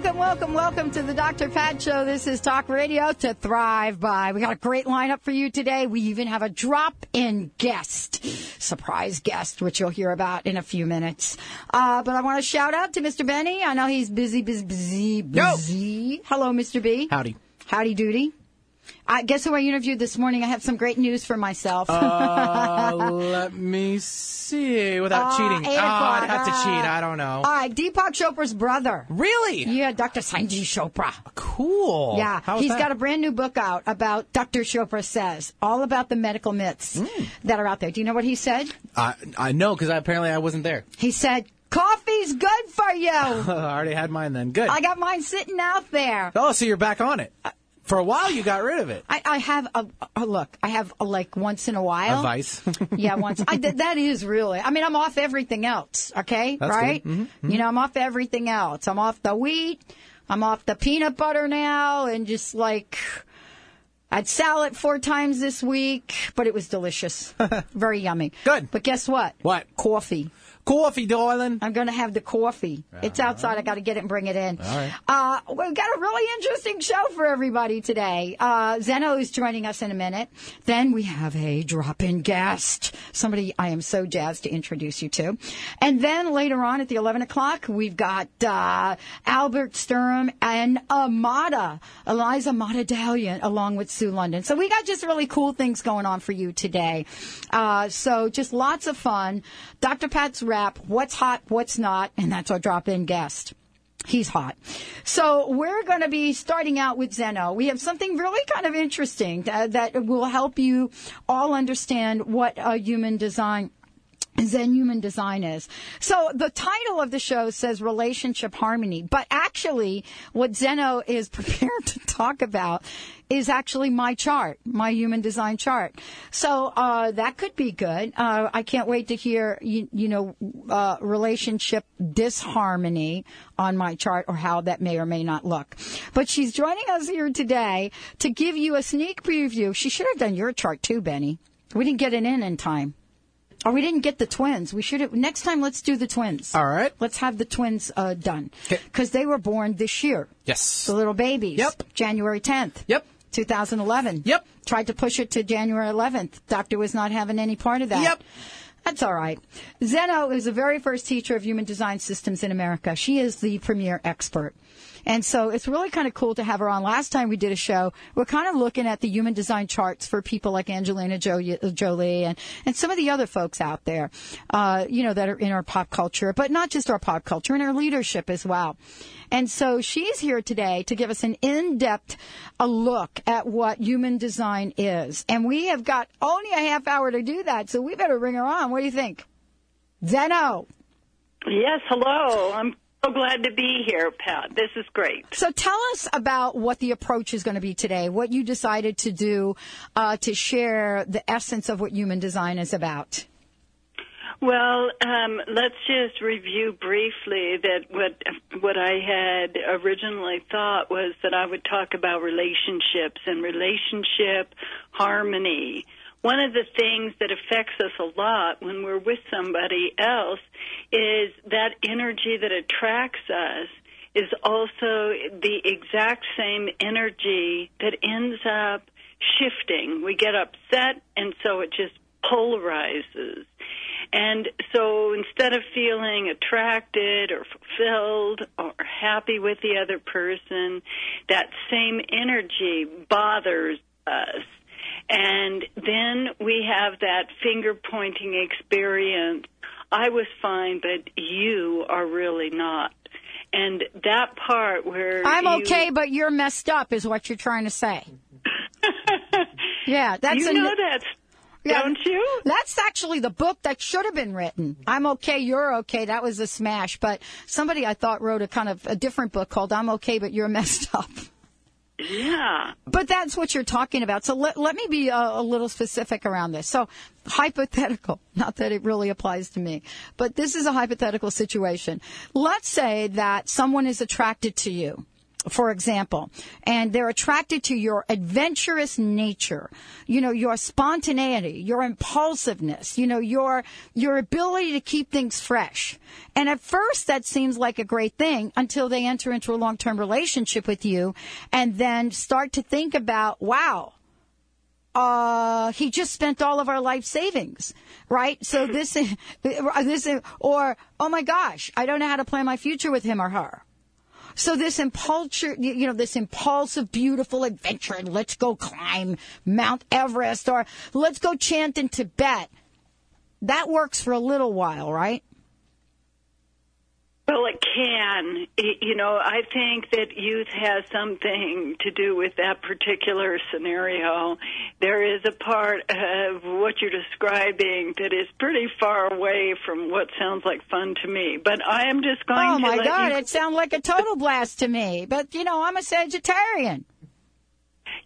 Welcome, welcome, welcome to the Dr. Pat Show. This is Talk Radio to Thrive by. We got a great lineup for you today. We even have a drop in guest, surprise guest, which you'll hear about in a few minutes. Uh, but I want to shout out to Mr. Benny. I know he's busy, busy, busy, busy. Hello, Mr. B. Howdy. Howdy doody. I guess who I interviewed this morning? I have some great news for myself. Uh, let me see. Without Uh, cheating. Oh, I'd have to uh, cheat. I don't know. All right, Deepak Chopra's brother. really? Yeah, Dr. Sanjiv Chopra. Cool. Yeah, How's he's that? got a brand new book out about Dr. Chopra says all about the medical myths Hmm. that are out there. Do you know what he said? I, I know because apparently I wasn't there. He said coffee's good for you. I already had mine then. Good. I got mine sitting out there. oh, so you're back on it. For a while, you got rid of it. I, I have a, a look. I have a, like once in a while. A vice. yeah, once. I, th- that is really. I mean, I'm off everything else. Okay, That's right? good. Mhm, You know, I'm off everything else. I'm off the wheat. I'm off the peanut butter now, and just like. I'd salad four times this week, but it was delicious. Very yummy. Good. But guess what? What? Coffee. Coffee, darling. I'm going to have the coffee. It's outside. I got to get it and bring it in. All right. Uh, we've got a really interesting show for everybody today. Uh, Zeno is joining us in a minute. Then we have a drop-in guest, somebody I am so jazzed to introduce you to. And then later on at the 11 o'clock, we've got uh, Albert Sturm and Amada, Eliza Mata Dalian, along with Sue London. So we got just really cool things going on for you today. Uh, so just lots of fun. Dr. Pat's wrap, what's hot, what's not, and that's our drop-in guest. He's hot. So we're going to be starting out with Zeno. We have something really kind of interesting uh, that will help you all understand what a human design Zen human design is. So the title of the show says relationship harmony, but actually what Zeno is prepared to talk about is actually my chart, my human design chart. So uh, that could be good. Uh, I can't wait to hear you, you know uh, relationship disharmony on my chart or how that may or may not look. But she's joining us here today to give you a sneak preview. She should have done your chart too, Benny. We didn't get it in in time. Oh, we didn't get the twins. We should have. Next time, let's do the twins. All right. Let's have the twins uh, done. Because they were born this year. Yes. The little babies. Yep. January 10th. Yep. 2011. Yep. Tried to push it to January 11th. Doctor was not having any part of that. Yep. That's all right. Zeno is the very first teacher of human design systems in America. She is the premier expert. And so it's really kind of cool to have her on. Last time we did a show, we're kind of looking at the human design charts for people like Angelina Jolie and, and some of the other folks out there, uh, you know, that are in our pop culture, but not just our pop culture, in our leadership as well. And so she's here today to give us an in-depth a look at what human design is. And we have got only a half hour to do that, so we better bring her on. What do you think? Zeno. Yes, hello. I'm so glad to be here, Pat. This is great. So tell us about what the approach is going to be today, what you decided to do uh, to share the essence of what human design is about. Well, um, let's just review briefly that what what I had originally thought was that I would talk about relationships and relationship harmony. One of the things that affects us a lot when we're with somebody else is that energy that attracts us is also the exact same energy that ends up shifting. We get upset and so it just polarizes. And so instead of feeling attracted or fulfilled or happy with the other person, that same energy bothers us. And then we have that finger pointing experience. I was fine, but you are really not. And that part where I'm you- okay, but you're messed up, is what you're trying to say. yeah, that's you a- know that, Yeah. don't you? That's actually the book that should have been written. I'm okay, you're okay. That was a smash. But somebody I thought wrote a kind of a different book called I'm okay, but you're messed up. Yeah. But that's what you're talking about. So let, let me be a, a little specific around this. So hypothetical, not that it really applies to me, but this is a hypothetical situation. Let's say that someone is attracted to you for example, and they're attracted to your adventurous nature, you know, your spontaneity, your impulsiveness, you know, your, your ability to keep things fresh. And at first that seems like a great thing until they enter into a long-term relationship with you and then start to think about, wow, uh, he just spent all of our life savings, right? So this, this, or, oh my gosh, I don't know how to plan my future with him or her so this impulsive, you know, this impulsive, beautiful adventure, and let's go climb Mount Everest or let's go chant in Tibet. That works for a little while, right? Well, it can. You know, I think that youth has something to do with that particular scenario. There is a part of what you're describing that is pretty far away from what sounds like fun to me. But I am just going oh to. Oh my God! You... It sounds like a total blast to me. But you know, I'm a Sagittarian.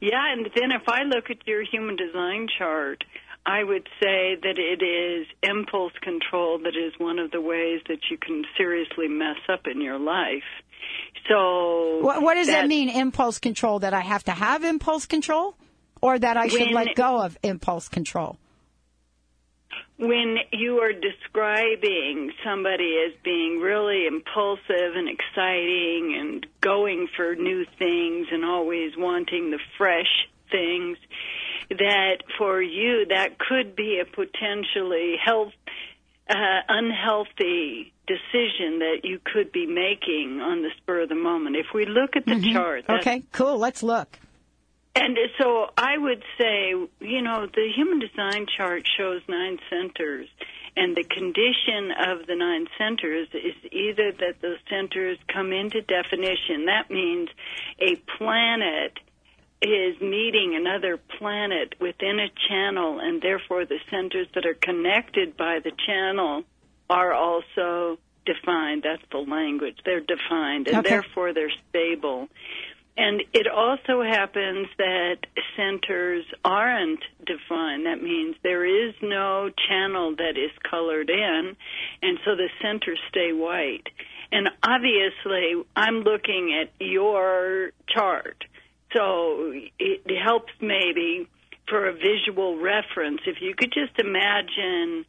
Yeah, and then if I look at your human design chart, I would say that it is impulse control that is one of the ways that you can seriously mess up in your life. So, what, what does that, that, mean? Impulse control? That I have to have impulse control, or that I should let go of impulse control? When you are describing somebody as being really impulsive and exciting and going for new things and always wanting the fresh things, that for you that could be a potentially health uh, unhealthy decision that you could be making on the spur of the moment. If we look at the mm-hmm. chart, okay, cool. Let's look. And so I would say, you know, the human design chart shows nine centers, and the condition of the nine centers is either that those centers come into definition. That means a planet is meeting another planet within a channel, and therefore the centers that are connected by the channel are also defined. That's the language. They're defined, and okay. therefore they're stable. And it also happens that centers aren't defined. That means there is no channel that is colored in, and so the centers stay white. And obviously, I'm looking at your chart so it helps maybe for a visual reference. If you could just imagine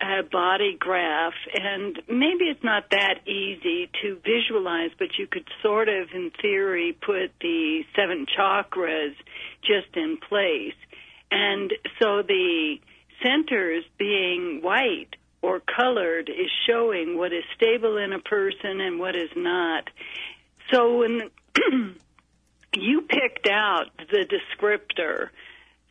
a body graph, and maybe it's not that easy to visualize, but you could sort of, in theory, put the seven chakras just in place. And so the centers being white or colored is showing what is stable in a person and what is not. So when you picked out the descriptor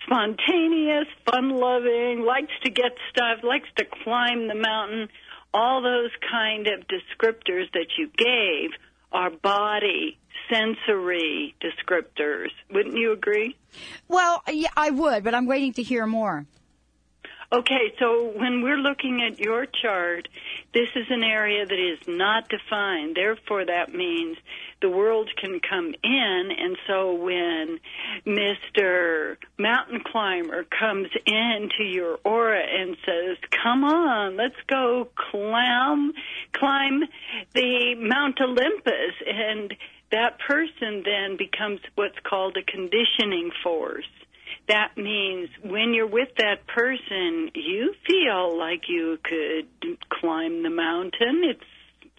spontaneous, fun loving, likes to get stuff, likes to climb the mountain. All those kind of descriptors that you gave are body sensory descriptors. Wouldn't you agree? Well, yeah, I would, but I'm waiting to hear more. Okay, so when we're looking at your chart, this is an area that is not defined. Therefore, that means the world can come in, and so when Mr. Mountain Climber comes into your aura and says, "Come on, let's go climb climb the Mount Olympus," and that person then becomes what's called a conditioning force that means when you're with that person, you feel like you could climb the mountain. It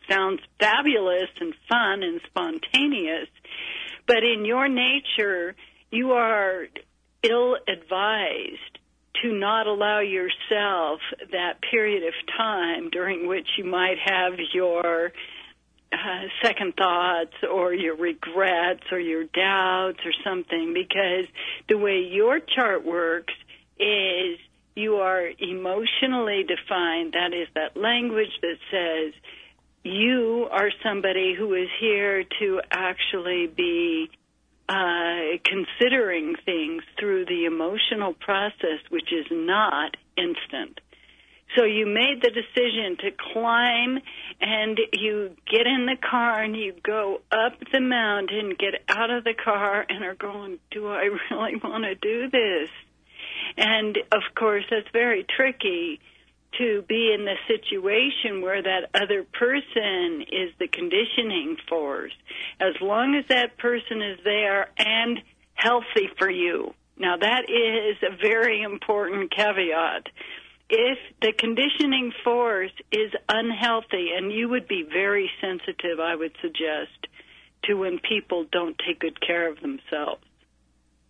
sounds fabulous and fun and spontaneous, but in your nature, you are ill advised to not allow yourself that period of time during which you might have your uh, second thoughts or your regrets or your doubts or something because the way your chart works is you are emotionally defined. That is that language that says you are somebody who is here to actually be uh, considering things through the emotional process, which is not instant. So you made the decision to climb and you get in the car and you go up the mountain, get out of the car, and are going, Do I really want to do this? And of course, that's very tricky to be in the situation where that other person is the conditioning force. As long as that person is there and healthy for you. Now, that is a very important caveat if the conditioning force is unhealthy, and you would be very sensitive, I would suggest, to when people don't take good care of themselves.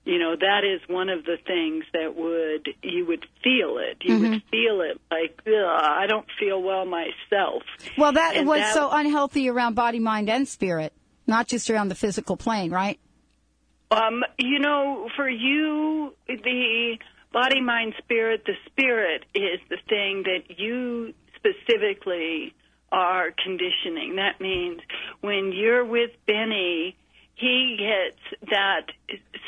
You know, that is one of the things that would, you would feel it. You mm-hmm. would feel it like, I don't feel well myself. Well, that and was that, so unhealthy around body, mind, and spirit, not just around the physical plane, right? Um, you know, for you, the, body, mind, spirit, the spirit is the thing that you specifically are conditioning. That means when you're with Benny, he gets that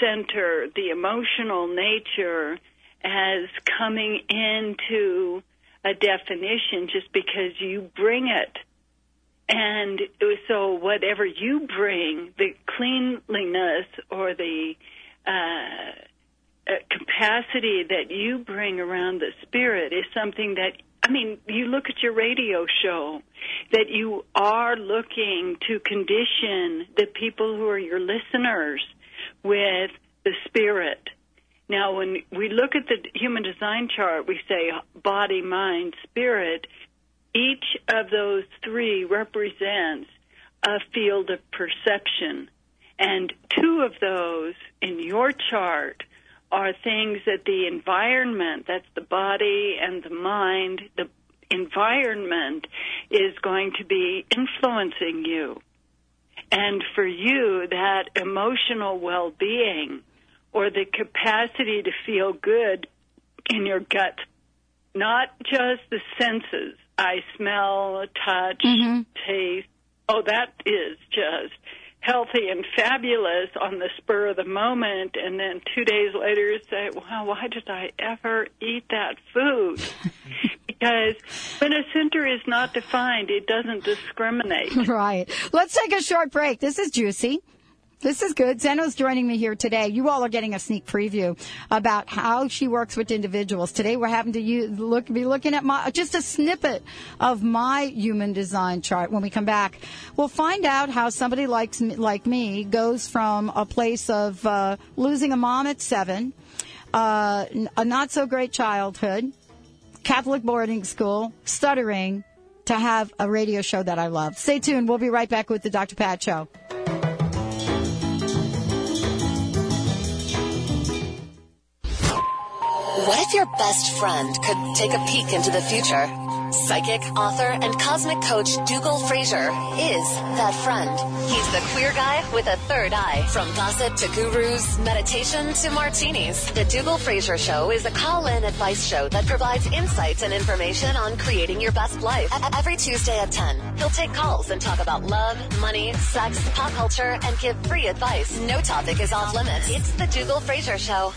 center, the emotional nature, as coming into a definition just because you bring it. And so, whatever you bring, the cleanliness or the uh, capacity that you bring around the spirit is something that I mean, you look at your radio show that you are looking to condition the people who are your listeners with the spirit. Now, when we look at the human design chart, we say body, mind, spirit. Each of those three represents a field of perception. And two of those in your chart are things that the environment, that's the body and the mind, the environment is going to be influencing you. And for you, that emotional well being or the capacity to feel good in your gut, not just the senses, I smell, touch, mm-hmm. taste. Oh, that is just healthy and fabulous on the spur of the moment and then two days later say wow why did i ever eat that food? Because when a center is not defined it doesn't discriminate. Right. Let's take a short break. This is juicy this is good. Zeno's joining me here today. You all are getting a sneak preview about how she works with individuals. Today we're having to use, look, be looking at my, just a snippet of my human design chart. When we come back, we'll find out how somebody likes, like me goes from a place of uh, losing a mom at seven, uh, a not so great childhood, Catholic boarding school, stuttering, to have a radio show that I love. Stay tuned. We'll be right back with the Dr. Pat Show. What if your best friend could take a peek into the future? Psychic, author, and cosmic coach Dougal Fraser is that friend. He's the queer guy with a third eye. From gossip to gurus, meditation to martinis, the Dougal Fraser Show is a call-in advice show that provides insights and information on creating your best life. Every Tuesday at 10, he'll take calls and talk about love, money, sex, pop culture, and give free advice. No topic is off limits. It's the Dougal Fraser Show.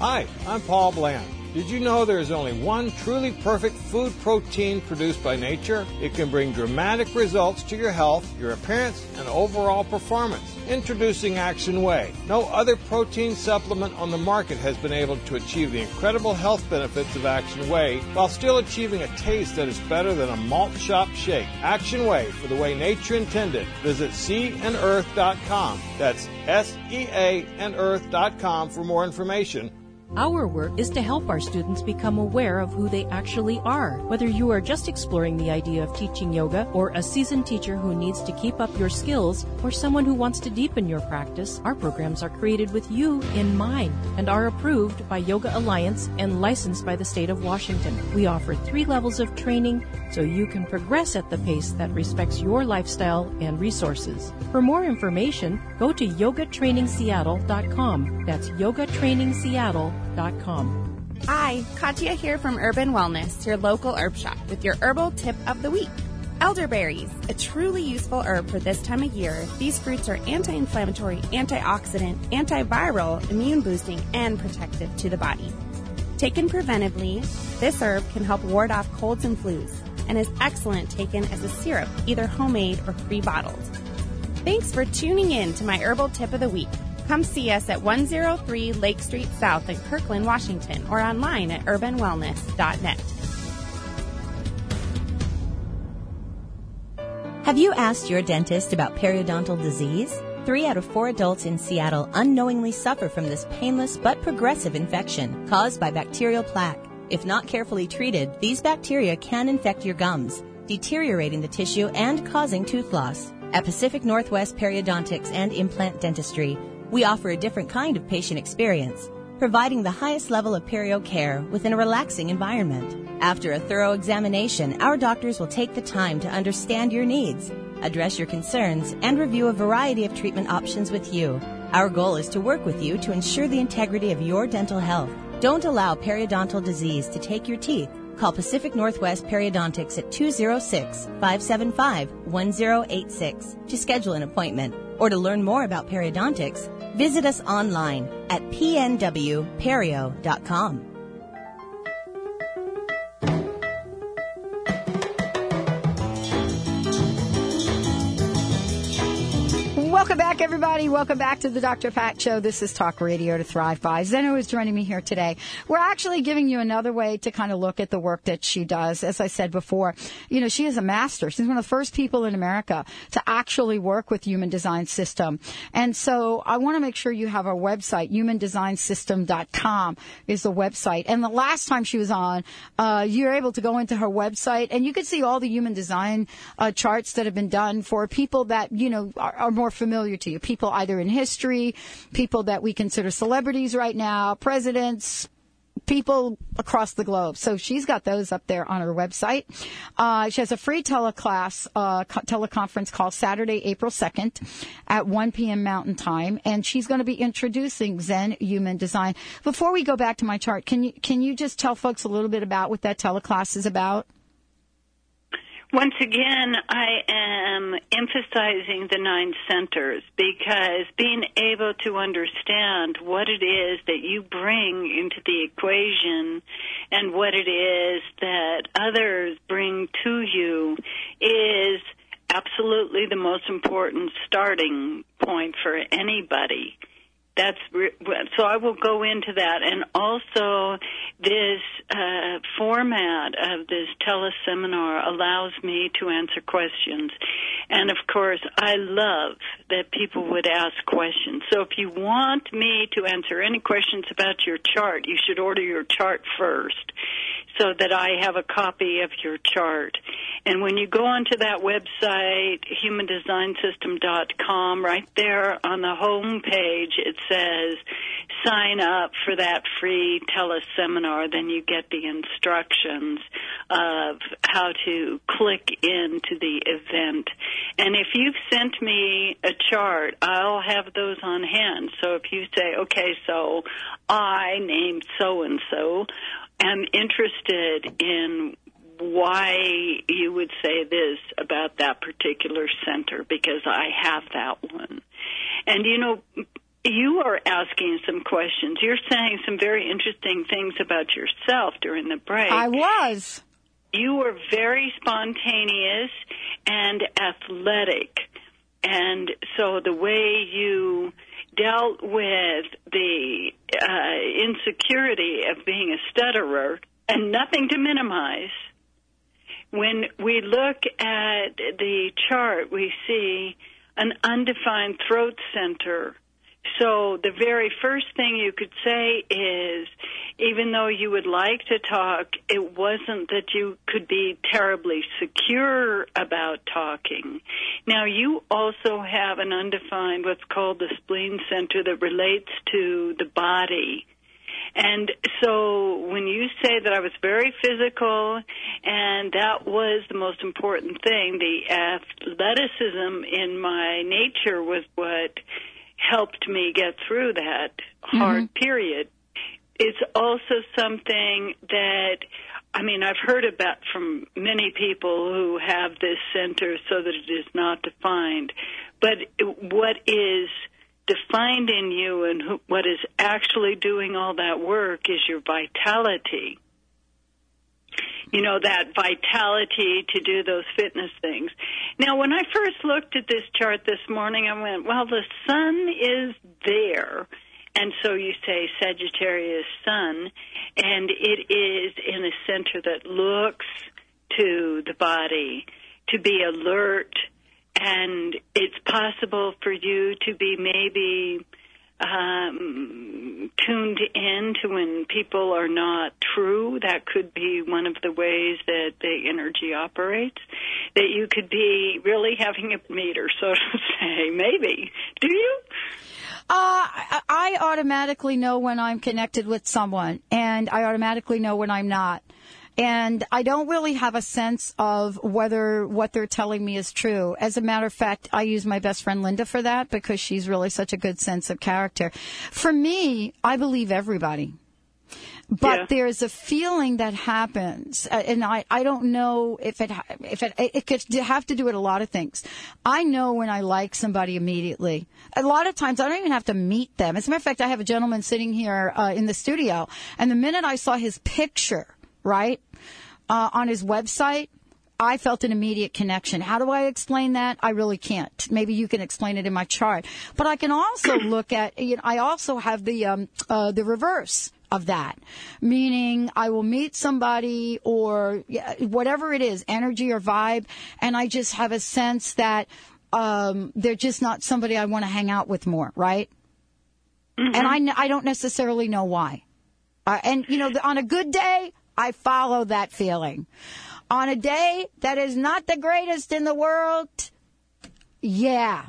Hi, I'm Paul Bland. Did you know there is only one truly perfect food protein produced by nature? It can bring dramatic results to your health, your appearance, and overall performance. Introducing Action Whey. No other protein supplement on the market has been able to achieve the incredible health benefits of Action Whey while still achieving a taste that is better than a malt shop shake. Action Whey for the way nature intended. Visit seaandearth.com. That's S E A and earth.com for more information our work is to help our students become aware of who they actually are. Whether you are just exploring the idea of teaching yoga, or a seasoned teacher who needs to keep up your skills, or someone who wants to deepen your practice, our programs are created with you in mind and are approved by Yoga Alliance and licensed by the state of Washington. We offer three levels of training so you can progress at the pace that respects your lifestyle and resources. For more information, go to yogatrainingseattle.com. That's yogatrainingseattle.com Hi, Katya here from Urban Wellness, your local herb shop, with your herbal tip of the week. Elderberries, a truly useful herb for this time of year. These fruits are anti inflammatory, antioxidant, antiviral, immune boosting, and protective to the body. Taken preventively, this herb can help ward off colds and flus. and is excellent taken as a syrup, either homemade or pre bottled. Thanks for tuning in to my herbal tip of the week. Come see us at 103 Lake Street South in Kirkland, Washington, or online at urbanwellness.net. Have you asked your dentist about periodontal disease? Three out of four adults in Seattle unknowingly suffer from this painless but progressive infection caused by bacterial plaque. If not carefully treated, these bacteria can infect your gums, deteriorating the tissue and causing tooth loss. At Pacific Northwest Periodontics and Implant Dentistry, we offer a different kind of patient experience, providing the highest level of perio care within a relaxing environment. After a thorough examination, our doctors will take the time to understand your needs, address your concerns, and review a variety of treatment options with you. Our goal is to work with you to ensure the integrity of your dental health. Don't allow periodontal disease to take your teeth. Call Pacific Northwest Periodontics at 206 575 1086 to schedule an appointment or to learn more about periodontics. Visit us online at pnwperio.com. Welcome back, everybody. Welcome back to the Dr. Pat Show. This is Talk Radio to Thrive By. Zeno is joining me here today. We're actually giving you another way to kind of look at the work that she does. As I said before, you know, she is a master. She's one of the first people in America to actually work with Human Design System. And so I want to make sure you have our website, humandesignsystem.com is the website. And the last time she was on, uh, you're able to go into her website and you could see all the human design uh, charts that have been done for people that, you know, are, are more familiar to you. People either in history, people that we consider celebrities right now, presidents, people across the globe. So she's got those up there on her website. Uh, she has a free teleclass, uh, co- teleconference call Saturday, April 2nd at 1 p.m. Mountain Time. And she's going to be introducing Zen Human Design. Before we go back to my chart, can you, can you just tell folks a little bit about what that teleclass is about? Once again, I am emphasizing the nine centers because being able to understand what it is that you bring into the equation and what it is that others bring to you is absolutely the most important starting point for anybody. That's so I will go into that, and also this uh, format of this teleseminar allows me to answer questions, and of course I love that people would ask questions. So if you want me to answer any questions about your chart, you should order your chart first, so that I have a copy of your chart. And when you go onto that website, humandesignsystem.com, right there on the home page, it says sign up for that free teleseminar. Then you get the instructions of how to click into the event. And if you've sent me a chart, I'll have those on hand. So if you say, okay, so I named so and so, am interested in why you would say this about that particular center because I have that one. And you know, you are asking some questions. You're saying some very interesting things about yourself during the break. I was. You were very spontaneous and athletic. And so the way you dealt with the uh, insecurity of being a stutterer, and nothing to minimize, when we look at the chart, we see an undefined throat center. So the very first thing you could say is, even though you would like to talk, it wasn't that you could be terribly secure about talking. Now you also have an undefined, what's called the spleen center that relates to the body. And so when you say that I was very physical and that was the most important thing, the athleticism in my nature was what helped me get through that hard Mm-hmm. period. It's also something that I mean, I've heard about from many people who have this center so that it is not defined. But what is defined in you and who, what is actually doing all that work is your vitality. You know, that vitality to do those fitness things. Now, when I first looked at this chart this morning, I went, well, the sun is there. And so you say Sagittarius sun, and it is in a center that looks to the body, to be alert, and it's possible for you to be maybe um, tuned in to when people are not true. That could be one of the ways that the energy operates. That you could be really having a meter, so to say. Maybe. Do you? Uh, I automatically know when I'm connected with someone, and I automatically know when I'm not. And I don't really have a sense of whether what they're telling me is true. As a matter of fact, I use my best friend Linda for that because she's really such a good sense of character. For me, I believe everybody. But Yeah. there's a feeling that happens, uh, and I, I don't know if it if it it could have to do with a lot of things. I know when I like somebody immediately. A lot of times I don't even have to meet them. As a matter of fact, I have a gentleman sitting here uh, in the studio, and the minute I saw his picture, right, uh, on his website, I felt an immediate connection. How do I explain that? I really can't. Maybe you can explain it in my chart. But I can also look at. You know, I also have the um, uh, the reverse of that, meaning I will meet somebody or whatever it is, energy or vibe, and I just have a sense that um, they're just not somebody I want to hang out with more, right? And I, I don't necessarily know why. Uh, and you know, the, on a good day, I follow that feeling. On a day that is not the greatest in the world, yeah,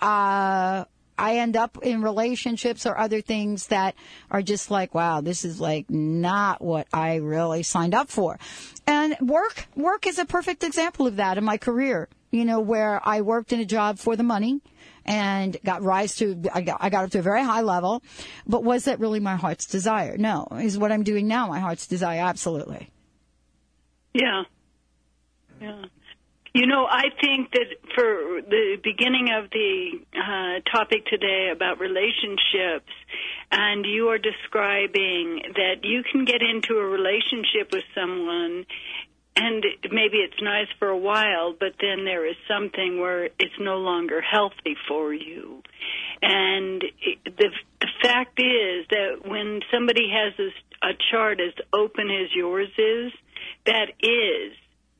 uh, I end up in relationships or other things that are just like, wow, this is like not what I really signed up for. And work, work is a perfect example of that in my career. You know, where I worked in a job for the money and got rise to, I got, I got up to a very high level. But was that really my heart's desire? No. Is what I'm doing now my heart's desire? Absolutely. Yeah. Yeah. You know, I think that for the beginning of the uh, topic today about relationships, and you are describing that you can get into a relationship with someone and maybe it's nice for a while, but then there is something where it's no longer healthy for you. And the the fact is that when somebody has this, a chart as open as yours is, that is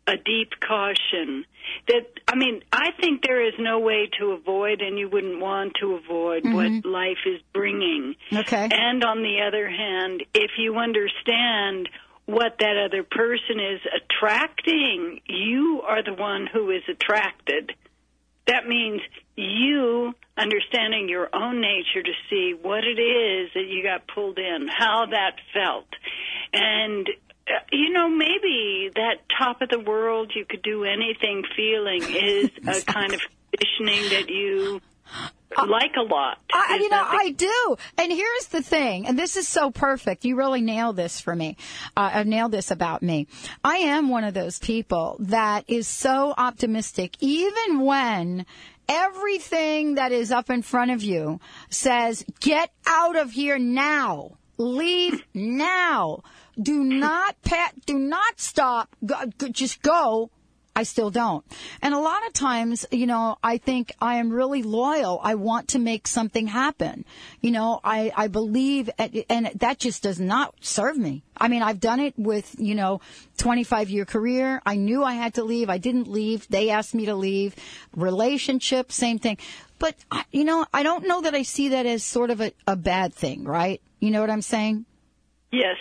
a deep caution. That I mean, I think there is no way to avoid, and you wouldn't want to avoid what mm-hmm. life is bringing. Okay. And on the other hand, if you understand what that other person is attracting, you are the one who is attracted. That means you understanding your own nature to see what it is that you got pulled in, how that felt. And, uh, you know, maybe that top of the world, you could do anything feeling is a kind of conditioning that you like a lot. I, you know, I do. And here's the thing, and this is so perfect. You really nailed this for me. Uh, I've nailed this about me. I am one of those people that is so optimistic, even when everything that is up in front of you says, get out of here now. Leave now. Do not pat, do not stop. Go- just go. I still don't. And a lot of times, you know, I think I am really loyal. I want to make something happen. You know, I, I believe, and that just does not serve me. I mean, I've done it with, you know, 25 year career. I knew I had to leave. I didn't leave. They asked me to leave. Relationship, same thing. But, I- you know, I don't know that I see that as sort of a, a bad thing, right? You know what I'm saying? yes.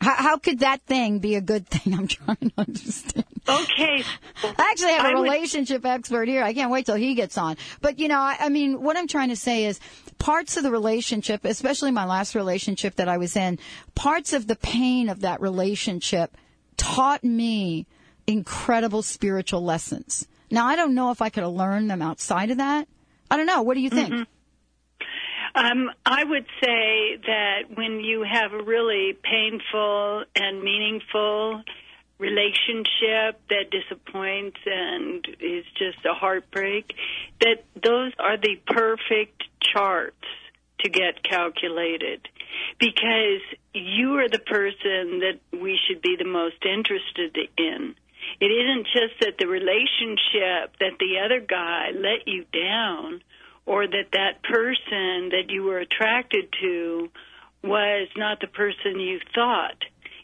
How, how could that thing be a good thing? I'm trying to understand. Okay. I actually have a I would- relationship expert here. I can't wait till he gets on. But you know, I, I mean, what I'm trying to say is parts of the relationship, especially my last relationship that I was in, parts of the pain of that relationship taught me incredible spiritual lessons. Now, I don't know if I could have learned them outside of that. I don't know. What do you think? Mm-hmm. Um, I would say that when you have a really painful and meaningful relationship that disappoints and is just a heartbreak, that those are the perfect charts to get calculated. because you are the person that we should be the most interested in. It isn't just that the relationship that the other guy let you down or that that person that you were attracted to was not the person you thought.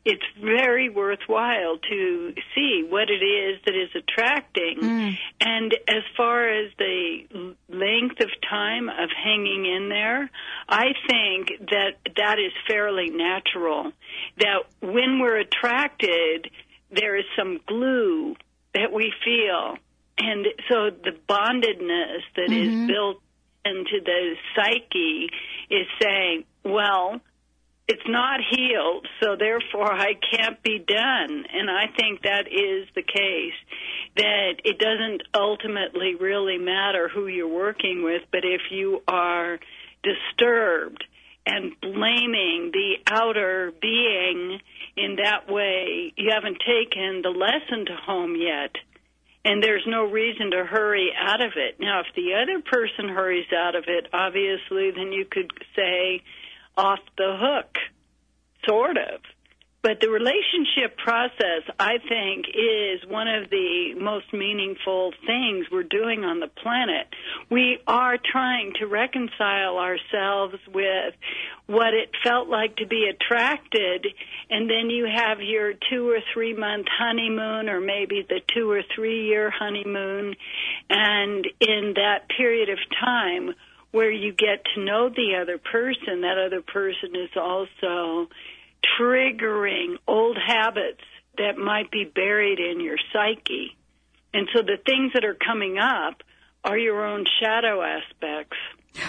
It's very worthwhile to see what it is that is attracting. Mm. And as far as the length of time of hanging in there, I think that that is fairly natural. That when we're attracted, there is some glue that we feel. And so the bondedness that is Mhm. built into the psyche is saying, well, it's not healed, so therefore I can't be done. And I think that is the case. That it doesn't ultimately really matter who you're working with, but if you are disturbed and blaming the outer being in that way, you haven't taken the lesson to home yet. And there's no reason to hurry out of it. Now, if the other person hurries out of it, obviously, then you could say off the hook, sort of. But the relationship process, I think, is one of the most meaningful things we're doing on the planet. We are trying to reconcile ourselves with what it felt like to be attracted, and then you have your two or three month honeymoon, or maybe the two or three year honeymoon, and in that period of time, where you get to know the other person, that other person is also triggering old habits that might be buried in your psyche. And so the things that are coming up are your own shadow aspects.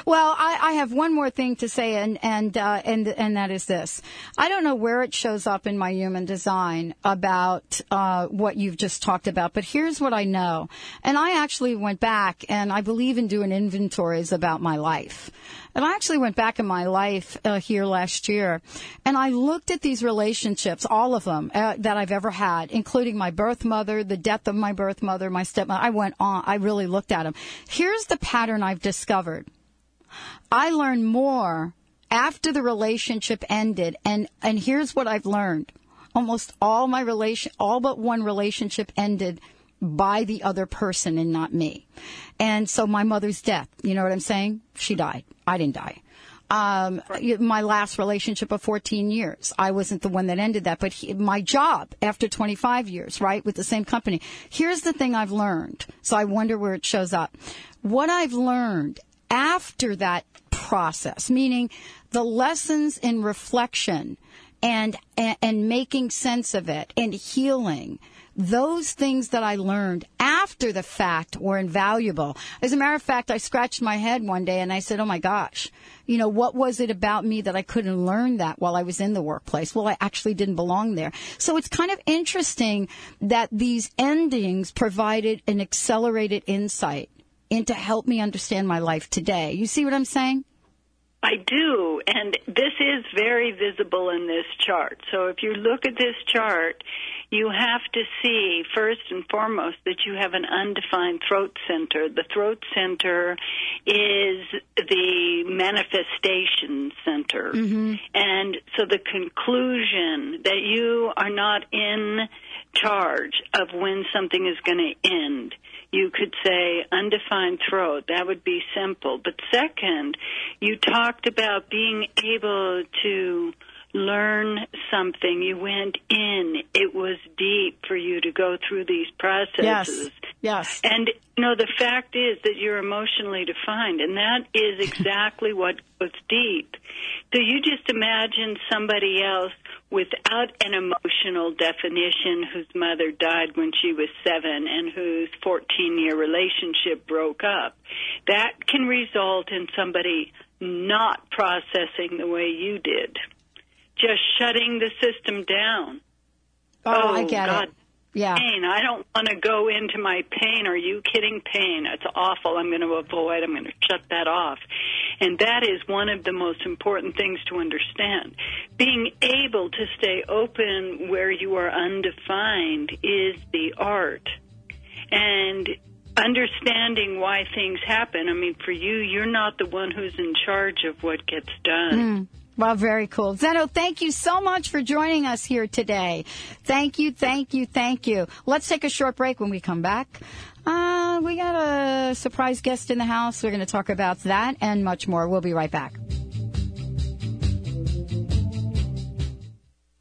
Well, I, I have one more thing to say, and and uh, and and that is this: I don't know where it shows up in my human design about uh, what you've just talked about, but here's what I know. And I actually went back, and I believe in doing inventories about my life. And I actually went back in my life uh, here last year, and I looked at these relationships, all of them uh, that I've ever had, including my birth mother, the death of my birth mother, my stepmother. I went on. I really looked at them. Here's the pattern I've discovered. I learned more after the relationship ended and and here's what I've learned. Almost all my relation all but one relationship ended by the other person and not me. And so my mother's death, you know what I'm saying? She died. I didn't die. Um, my last relationship of 14 years. I wasn't the one that ended that, but he, my job after 25 years, right, with the same company. Here's the thing I've learned. So I wonder where it shows up. What I've learned after that process, meaning the lessons in reflection and, and, and making sense of it and healing, those things that I learned after the fact were invaluable. As a matter of fact, I scratched my head one day and I said, Oh my gosh, you know, what was it about me that I couldn't learn that while I was in the workplace? Well, I actually didn't belong there. So it's kind of interesting that these endings provided an accelerated insight into help me understand my life today. You see what I'm saying? I do, and this is very visible in this chart. So if you look at this chart, you have to see first and foremost that you have an undefined throat center. The throat center is the manifestation center. Mm-hmm. And so the conclusion that you are not in charge of when something is going to end. You could say undefined throat. That would be simple. But second, you talked about being able to learn something. You went in. It was deep for you to go through these processes. Yes. Yes. And know the fact is that you're emotionally defined, and that is exactly what was deep. So you just imagine somebody else without an emotional definition whose mother died when she was seven and whose 14 year relationship broke up. That can result in somebody not processing the way you did, just shutting the system down. Oh, I oh, get God. it. Yeah. Pain. I don't want to go into my pain. Are you kidding? Pain. It's awful. I'm going to avoid. I'm going to shut that off. And that is one of the most important things to understand. Being able to stay open where you are undefined is the art. And understanding why things happen. I mean, for you, you're not the one who's in charge of what gets done. Hmm. Well, very cool. Zeno, thank you so much for joining us here today. Thank you, thank you, thank you. Let's take a short break when we come back. Uh, we got a surprise guest in the house. We're going to talk about that and much more. We'll be right back.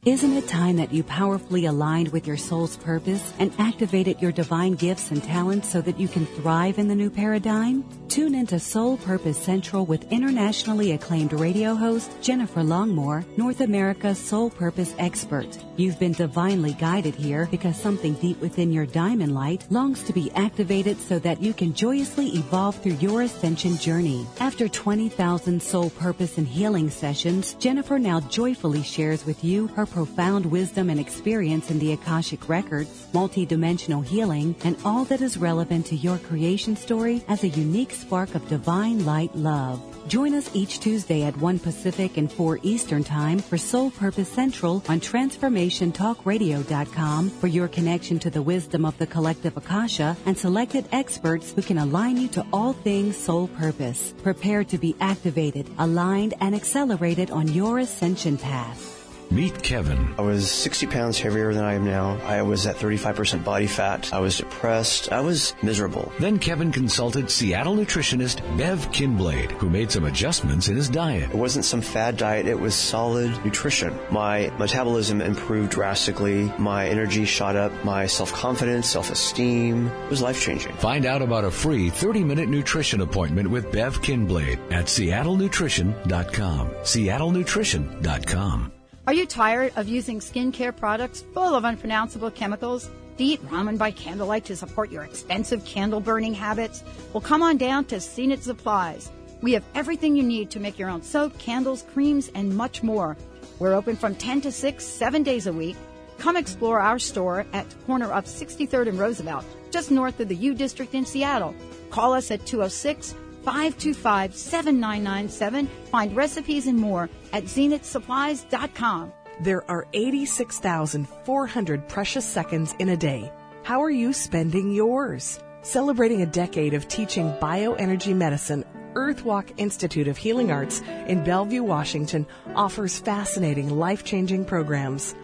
Isn't it time that you powerfully aligned with your soul's purpose and activated your divine gifts and talents so that you can thrive in the new paradigm? Tune into Soul Purpose Central with internationally acclaimed radio host Jennifer Longmore, North America's Soul Purpose expert. You've been divinely guided here because something deep within your diamond light longs to be activated so that you can joyously evolve through your ascension journey. After 20,000 soul purpose and healing sessions, Jennifer now joyfully shares with you her profound wisdom and experience in the Akashic Records, multidimensional healing, and all that is relevant to your creation story as a unique spark of divine light love. Join us each Tuesday at 1 Pacific and 4 Eastern Time for Soul Purpose Central on TransformationTalkRadio.com for your connection to the wisdom of the collective Akasha and selected experts who can align you to all things soul purpose. Prepare to be activated, aligned, and accelerated on your ascension path. Meet Kevin. I was 60 pounds heavier than I am now. I was at 35% body fat. I was depressed. I was miserable. Then Kevin consulted Seattle nutritionist Bev Kinblade, who made some adjustments in his diet. It wasn't some fad diet, it was solid nutrition. My metabolism improved drastically. My energy shot up. My self confidence, self esteem was life changing. Find out about a free 30 minute nutrition appointment with Bev Kinblade at seattlenutrition.com. Seattlenutrition.com. Are you tired of using skincare products full of unpronounceable chemicals? Do you eat ramen by candlelight to support your expensive candle burning habits? Well, come on down to Zenith Supplies. We have everything you need to make your own soap, candles, creams, and much more. We're open from 10 to 6, seven days a week. Come explore our store at corner of 63rd and Roosevelt, just north of the U District in Seattle. Call us at 206 525 7997. Find recipes and more at zenithsupplies.com. There are 86,400 precious seconds in a day. How are you spending yours? Celebrating a decade of teaching bioenergy medicine, Earthwalk Institute of Healing Arts in Bellevue, Washington offers fascinating life changing programs.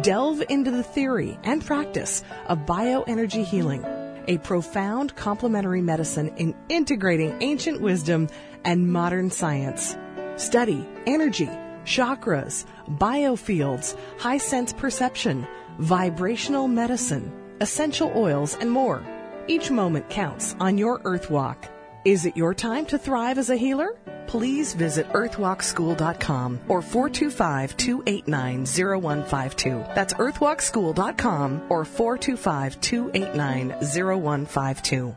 Delve into the theory and practice of bioenergy healing a profound complementary medicine in integrating ancient wisdom and modern science. Study energy, chakras, biofields, high sense perception, vibrational medicine, essential oils, and more. Each moment counts on your earth walk. Is it your time to thrive as a healer? Please visit earthwalkschool.com or 425-289-0152. That's earthwalkschool.com or 425-289-0152.